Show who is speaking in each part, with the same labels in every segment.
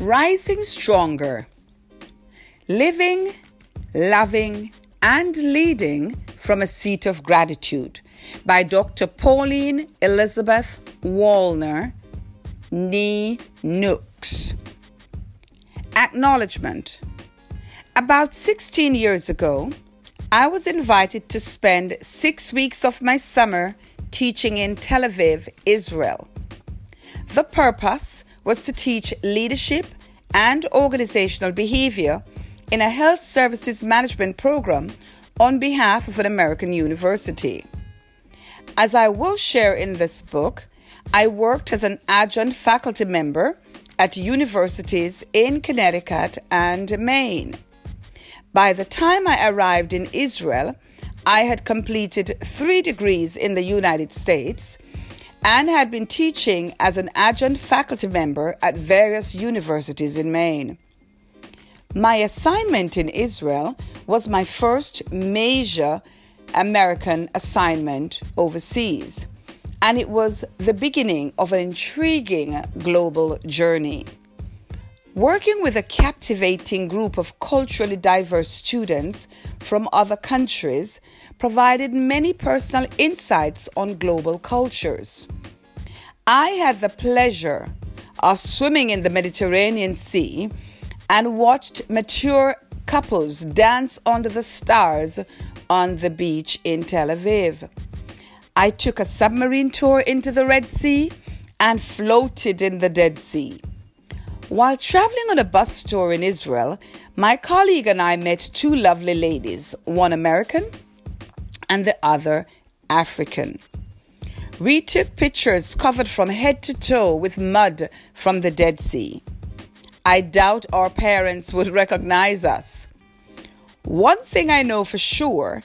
Speaker 1: Rising Stronger Living, Loving, and Leading from a Seat of Gratitude by Dr. Pauline Elizabeth Wallner, Nee Nooks. Acknowledgement About 16 years ago, I was invited to spend six weeks of my summer teaching in Tel Aviv, Israel. The purpose was to teach leadership and organizational behavior in a health services management program on behalf of an American university. As I will share in this book, I worked as an adjunct faculty member at universities in Connecticut and Maine. By the time I arrived in Israel, I had completed three degrees in the United States and had been teaching as an adjunct faculty member at various universities in Maine. My assignment in Israel was my first major American assignment overseas, and it was the beginning of an intriguing global journey. Working with a captivating group of culturally diverse students from other countries provided many personal insights on global cultures. I had the pleasure of swimming in the Mediterranean Sea and watched mature couples dance under the stars on the beach in Tel Aviv. I took a submarine tour into the Red Sea and floated in the Dead Sea. While traveling on a bus tour in Israel, my colleague and I met two lovely ladies, one American and the other African. We took pictures covered from head to toe with mud from the Dead Sea. I doubt our parents would recognize us. One thing I know for sure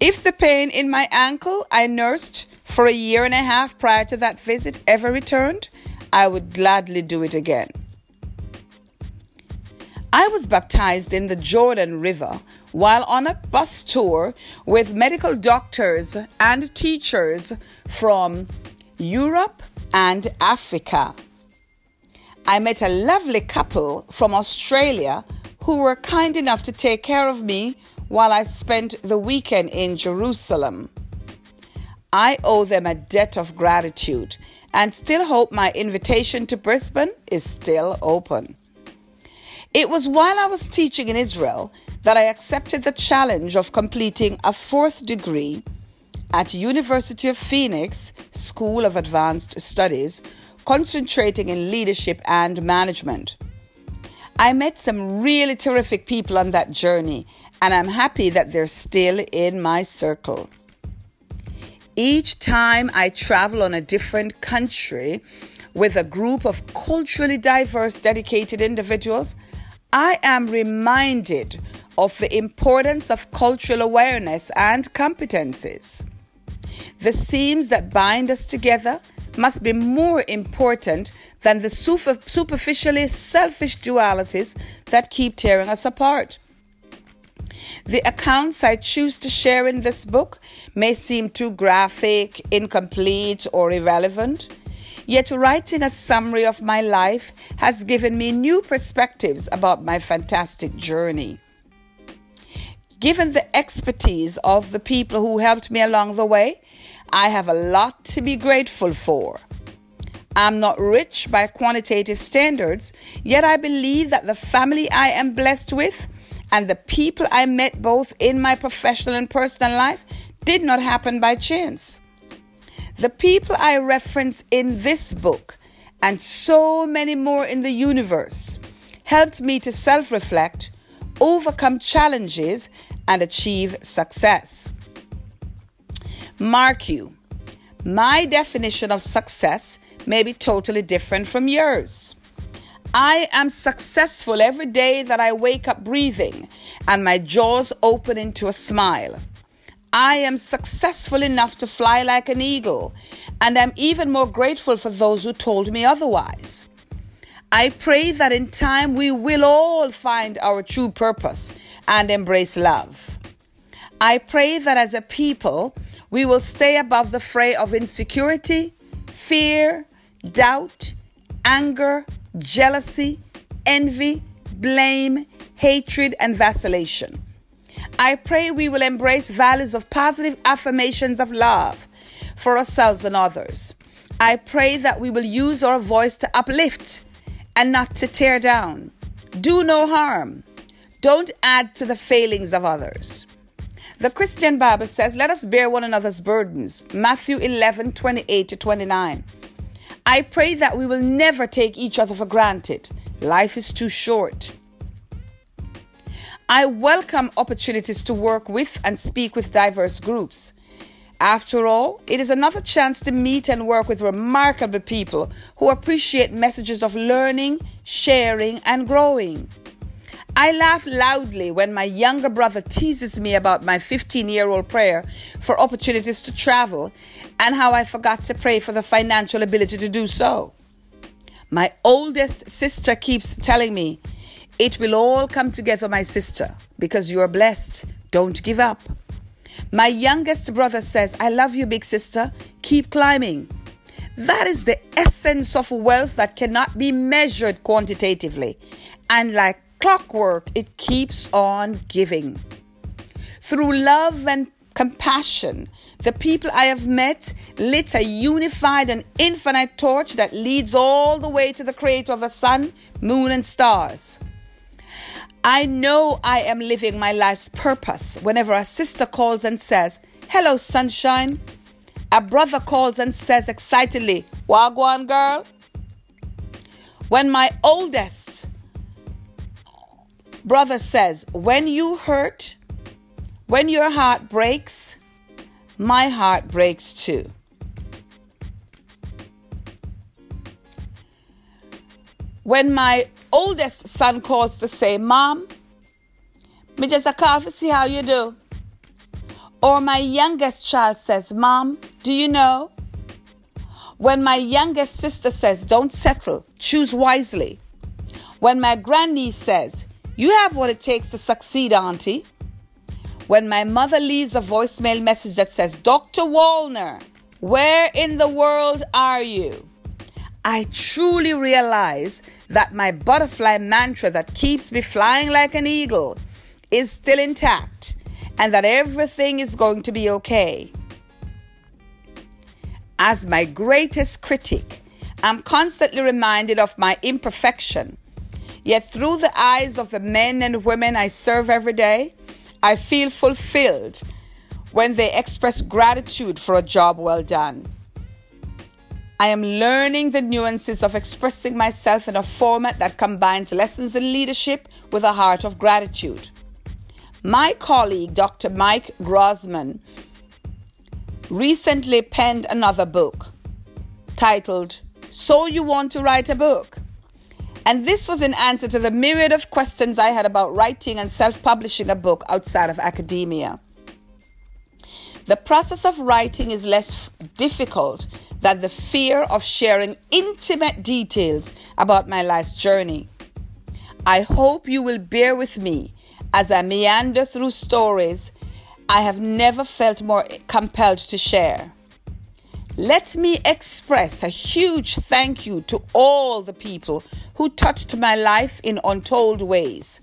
Speaker 1: if the pain in my ankle I nursed for a year and a half prior to that visit ever returned, I would gladly do it again. I was baptized in the Jordan River while on a bus tour with medical doctors and teachers from Europe and Africa. I met a lovely couple from Australia who were kind enough to take care of me while I spent the weekend in Jerusalem. I owe them a debt of gratitude and still hope my invitation to Brisbane is still open. It was while I was teaching in Israel that I accepted the challenge of completing a fourth degree at University of Phoenix School of Advanced Studies, concentrating in leadership and management. I met some really terrific people on that journey, and I'm happy that they're still in my circle. Each time I travel on a different country with a group of culturally diverse, dedicated individuals, I am reminded of the importance of cultural awareness and competencies. The seams that bind us together must be more important than the super, superficially selfish dualities that keep tearing us apart. The accounts I choose to share in this book may seem too graphic, incomplete, or irrelevant. Yet, writing a summary of my life has given me new perspectives about my fantastic journey. Given the expertise of the people who helped me along the way, I have a lot to be grateful for. I'm not rich by quantitative standards, yet I believe that the family I am blessed with and the people I met both in my professional and personal life did not happen by chance. The people I reference in this book and so many more in the universe helped me to self reflect, overcome challenges, and achieve success. Mark you, my definition of success may be totally different from yours. I am successful every day that I wake up breathing and my jaws open into a smile. I am successful enough to fly like an eagle, and I'm even more grateful for those who told me otherwise. I pray that in time we will all find our true purpose and embrace love. I pray that as a people, we will stay above the fray of insecurity, fear, doubt, anger, jealousy, envy, blame, hatred, and vacillation. I pray we will embrace values of positive affirmations of love for ourselves and others. I pray that we will use our voice to uplift and not to tear down. Do no harm. Don't add to the failings of others. The Christian Bible says, Let us bear one another's burdens. Matthew 11 28 to 29. I pray that we will never take each other for granted. Life is too short. I welcome opportunities to work with and speak with diverse groups. After all, it is another chance to meet and work with remarkable people who appreciate messages of learning, sharing, and growing. I laugh loudly when my younger brother teases me about my 15 year old prayer for opportunities to travel and how I forgot to pray for the financial ability to do so. My oldest sister keeps telling me, it will all come together, my sister, because you are blessed. Don't give up. My youngest brother says, I love you, big sister. Keep climbing. That is the essence of wealth that cannot be measured quantitatively. And like clockwork, it keeps on giving. Through love and compassion, the people I have met lit a unified and infinite torch that leads all the way to the creator of the sun, moon, and stars. I know I am living my life's purpose whenever a sister calls and says, Hello, sunshine. A brother calls and says excitedly, Wagwan girl. When my oldest brother says, When you hurt, when your heart breaks, my heart breaks too. When my oldest son calls to say, Mom, me just a call to see how you do. Or my youngest child says, Mom, do you know? When my youngest sister says, Don't settle, choose wisely. When my grandniece says, You have what it takes to succeed, Auntie. When my mother leaves a voicemail message that says, Dr. Wallner, where in the world are you? I truly realize that my butterfly mantra that keeps me flying like an eagle is still intact and that everything is going to be okay. As my greatest critic, I'm constantly reminded of my imperfection. Yet, through the eyes of the men and women I serve every day, I feel fulfilled when they express gratitude for a job well done. I am learning the nuances of expressing myself in a format that combines lessons in leadership with a heart of gratitude. My colleague, Dr. Mike Grossman, recently penned another book titled So You Want to Write a Book? And this was in answer to the myriad of questions I had about writing and self publishing a book outside of academia. The process of writing is less difficult that the fear of sharing intimate details about my life's journey. I hope you will bear with me as I meander through stories I have never felt more compelled to share. Let me express a huge thank you to all the people who touched my life in untold ways.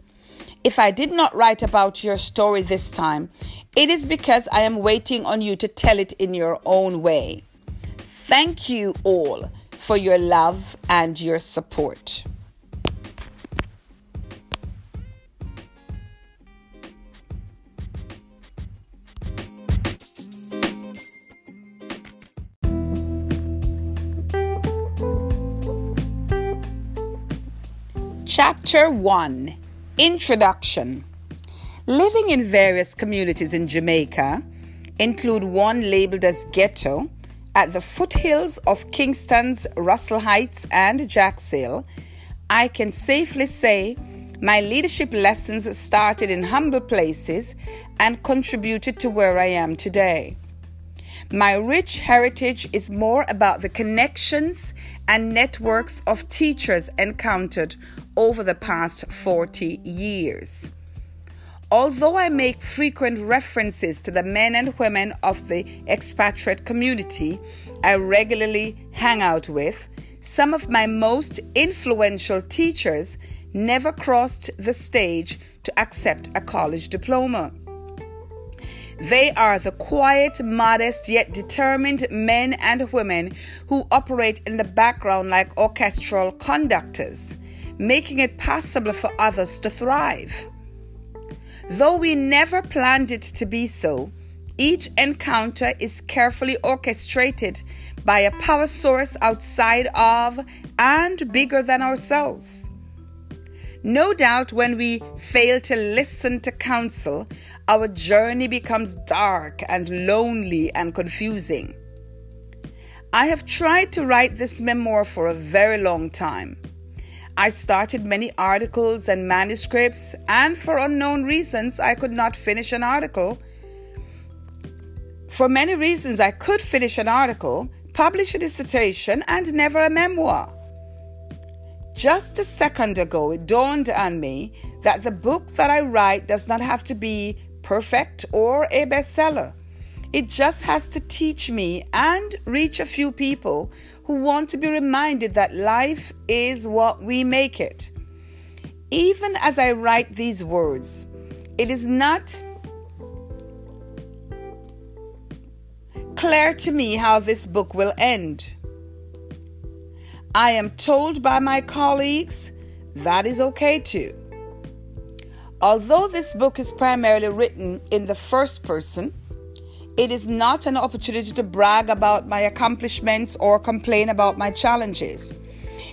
Speaker 1: If I did not write about your story this time, it is because I am waiting on you to tell it in your own way. Thank you all for your love and your support. Chapter 1 Introduction Living in various communities in Jamaica include one labeled as ghetto at the foothills of Kingston's Russell Heights and Jacks Hill, I can safely say my leadership lessons started in humble places and contributed to where I am today. My rich heritage is more about the connections and networks of teachers encountered over the past 40 years. Although I make frequent references to the men and women of the expatriate community I regularly hang out with, some of my most influential teachers never crossed the stage to accept a college diploma. They are the quiet, modest, yet determined men and women who operate in the background like orchestral conductors, making it possible for others to thrive. Though we never planned it to be so, each encounter is carefully orchestrated by a power source outside of and bigger than ourselves. No doubt when we fail to listen to counsel, our journey becomes dark and lonely and confusing. I have tried to write this memoir for a very long time. I started many articles and manuscripts, and for unknown reasons, I could not finish an article. For many reasons, I could finish an article, publish a dissertation, and never a memoir. Just a second ago, it dawned on me that the book that I write does not have to be perfect or a bestseller. It just has to teach me and reach a few people who want to be reminded that life is what we make it. Even as I write these words, it is not clear to me how this book will end. I am told by my colleagues that is okay too. Although this book is primarily written in the first person, it is not an opportunity to brag about my accomplishments or complain about my challenges.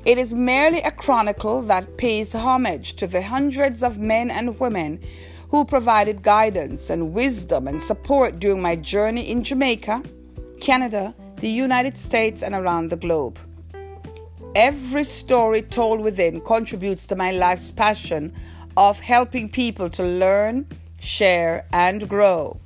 Speaker 1: It is merely a chronicle that pays homage to the hundreds of men and women who provided guidance and wisdom and support during my journey in Jamaica, Canada, the United States, and around the globe. Every story told within contributes to my life's passion of helping people to learn, share, and grow.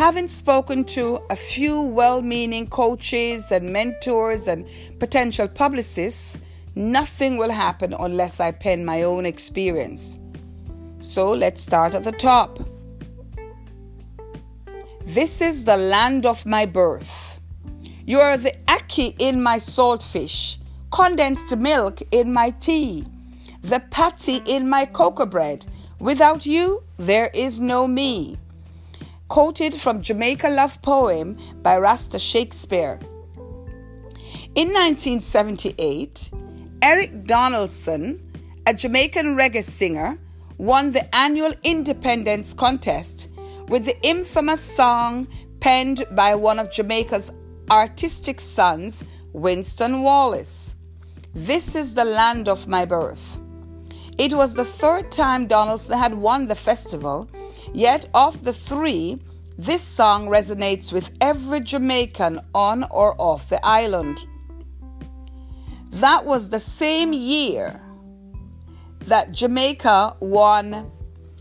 Speaker 1: Having spoken to a few well meaning coaches and mentors and potential publicists, nothing will happen unless I pen my own experience. So let's start at the top. This is the land of my birth. You are the ackee in my saltfish, condensed milk in my tea, the patty in my cocoa bread. Without you, there is no me quoted from Jamaica Love Poem by Rasta Shakespeare. In 1978, Eric Donaldson, a Jamaican reggae singer, won the annual Independence Contest with the infamous song penned by one of Jamaica's artistic sons, Winston Wallace. This is the land of my birth. It was the third time Donaldson had won the festival Yet, of the three, this song resonates with every Jamaican on or off the island. That was the same year that Jamaica won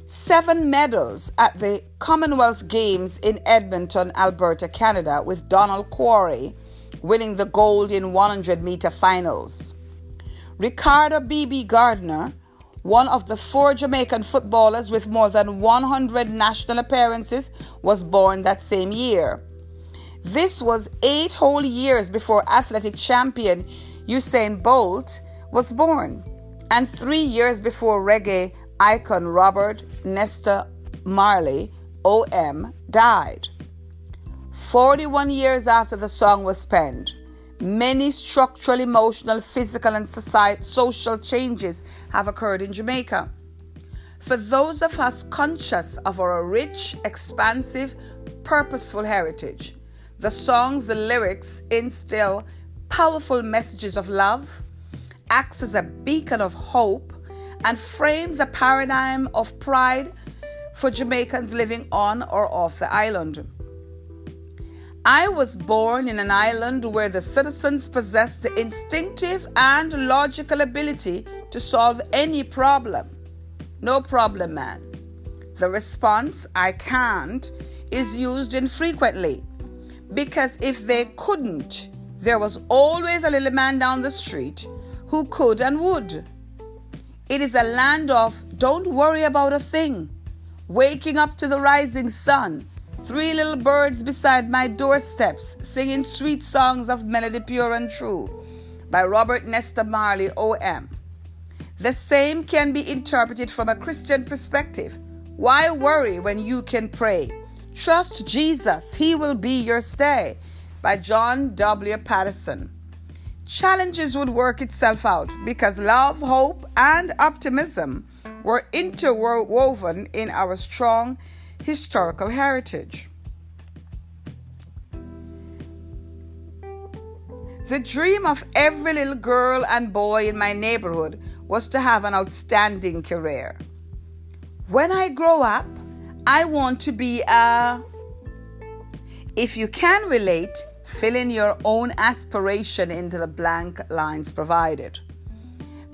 Speaker 1: seven medals at the Commonwealth Games in Edmonton, Alberta, Canada, with Donald Quarrie winning the gold in 100 meter finals. Ricardo B.B. Gardner one of the four Jamaican footballers with more than 100 national appearances, was born that same year. This was eight whole years before athletic champion Usain Bolt was born, and three years before reggae icon Robert Nesta Marley, OM, died. 41 years after the song was penned, Many structural, emotional, physical, and society, social changes have occurred in Jamaica. For those of us conscious of our rich, expansive, purposeful heritage, the songs and lyrics instill powerful messages of love, acts as a beacon of hope, and frames a paradigm of pride for Jamaicans living on or off the island. I was born in an island where the citizens possess the instinctive and logical ability to solve any problem. No problem, man. The response, I can't, is used infrequently because if they couldn't, there was always a little man down the street who could and would. It is a land of don't worry about a thing, waking up to the rising sun, Three little birds beside my doorsteps singing sweet songs of melody pure and true by Robert Nesta Marley, O.M. The same can be interpreted from a Christian perspective. Why worry when you can pray? Trust Jesus, He will be your stay. By John W. Patterson. Challenges would work itself out because love, hope, and optimism were interwoven in our strong historical heritage. The dream of every little girl and boy in my neighborhood was to have an outstanding career. When I grow up, I want to be a. If you can relate, fill in your own aspiration into the blank lines provided.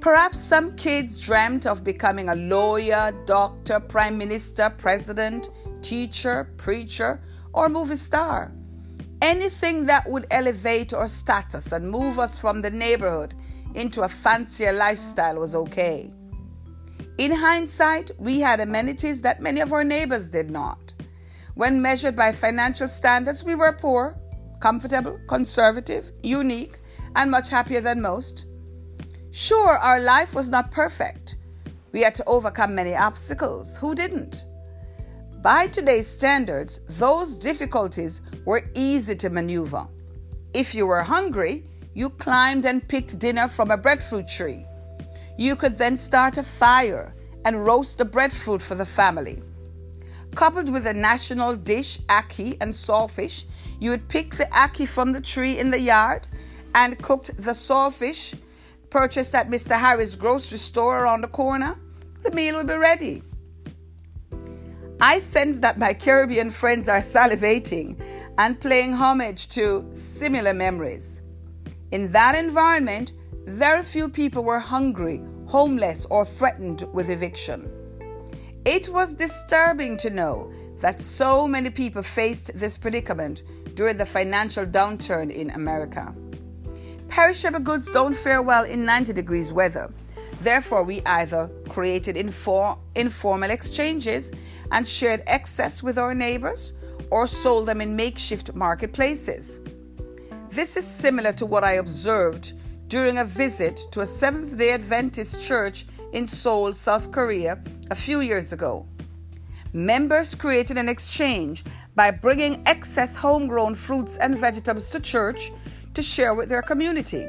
Speaker 1: Perhaps some kids dreamt of becoming a lawyer, doctor, prime minister, president, teacher, preacher, or movie star. Anything that would elevate our status and move us from the neighborhood into a fancier lifestyle was okay. In hindsight, we had amenities that many of our neighbors did not. When measured by financial standards, we were poor, comfortable, conservative, unique, and much happier than most. Sure, our life was not perfect. We had to overcome many obstacles. Who didn't? By today's standards, those difficulties were easy to maneuver. If you were hungry, you climbed and picked dinner from a breadfruit tree. You could then start a fire and roast the breadfruit for the family. Coupled with a national dish, ackee and saltfish, you would pick the ackee from the tree in the yard and cooked the saltfish purchased at Mr. Harris' grocery store around the corner. The meal will be ready. I sense that my Caribbean friends are salivating and paying homage to similar memories. In that environment, very few people were hungry, homeless, or threatened with eviction. It was disturbing to know that so many people faced this predicament during the financial downturn in America. Perishable goods don't fare well in 90 degrees weather. Therefore, we either created infor- informal exchanges and shared excess with our neighbors or sold them in makeshift marketplaces. This is similar to what I observed during a visit to a Seventh day Adventist church in Seoul, South Korea, a few years ago. Members created an exchange by bringing excess homegrown fruits and vegetables to church to share with their community.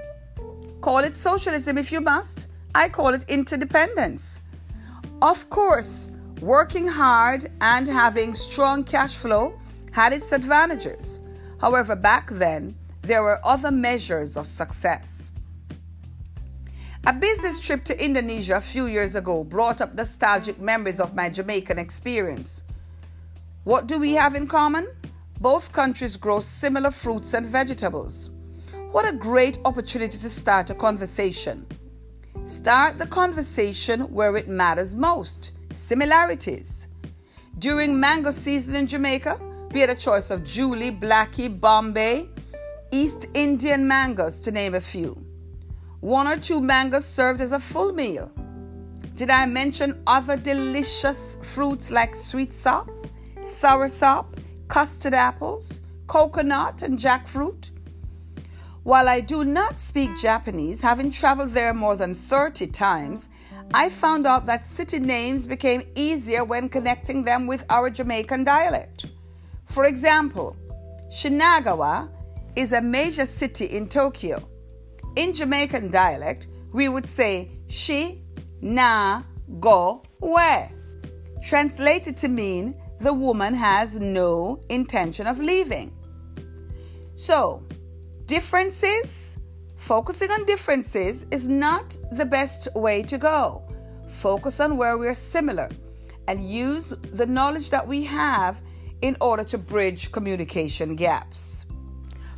Speaker 1: Call it socialism if you must. I call it interdependence. Of course, Working hard and having strong cash flow had its advantages. However, back then, there were other measures of success. A business trip to Indonesia a few years ago brought up nostalgic memories of my Jamaican experience. What do we have in common? Both countries grow similar fruits and vegetables. What a great opportunity to start a conversation. Start the conversation where it matters most similarities. During mango season in Jamaica, we had a choice of Julie, Blackie, Bombay, East Indian mangoes, to name a few. One or two mangoes served as a full meal. Did I mention other delicious fruits like sweet sop, sour sop, custard apples, coconut, and jackfruit? While I do not speak Japanese, having traveled there more than 30 times, I found out that city names became easier when connecting them with our Jamaican dialect. For example, Shinagawa is a major city in Tokyo. In Jamaican dialect, we would say she, na, go, where. Translated to mean the woman has no intention of leaving. So, differences Focusing on differences is not the best way to go. Focus on where we're similar and use the knowledge that we have in order to bridge communication gaps.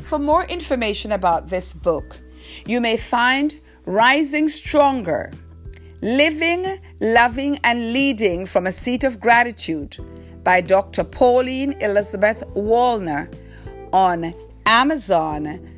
Speaker 1: For more information about this book, you may find Rising Stronger Living, Loving, and Leading from a Seat of Gratitude by Dr. Pauline Elizabeth Wallner on Amazon.com.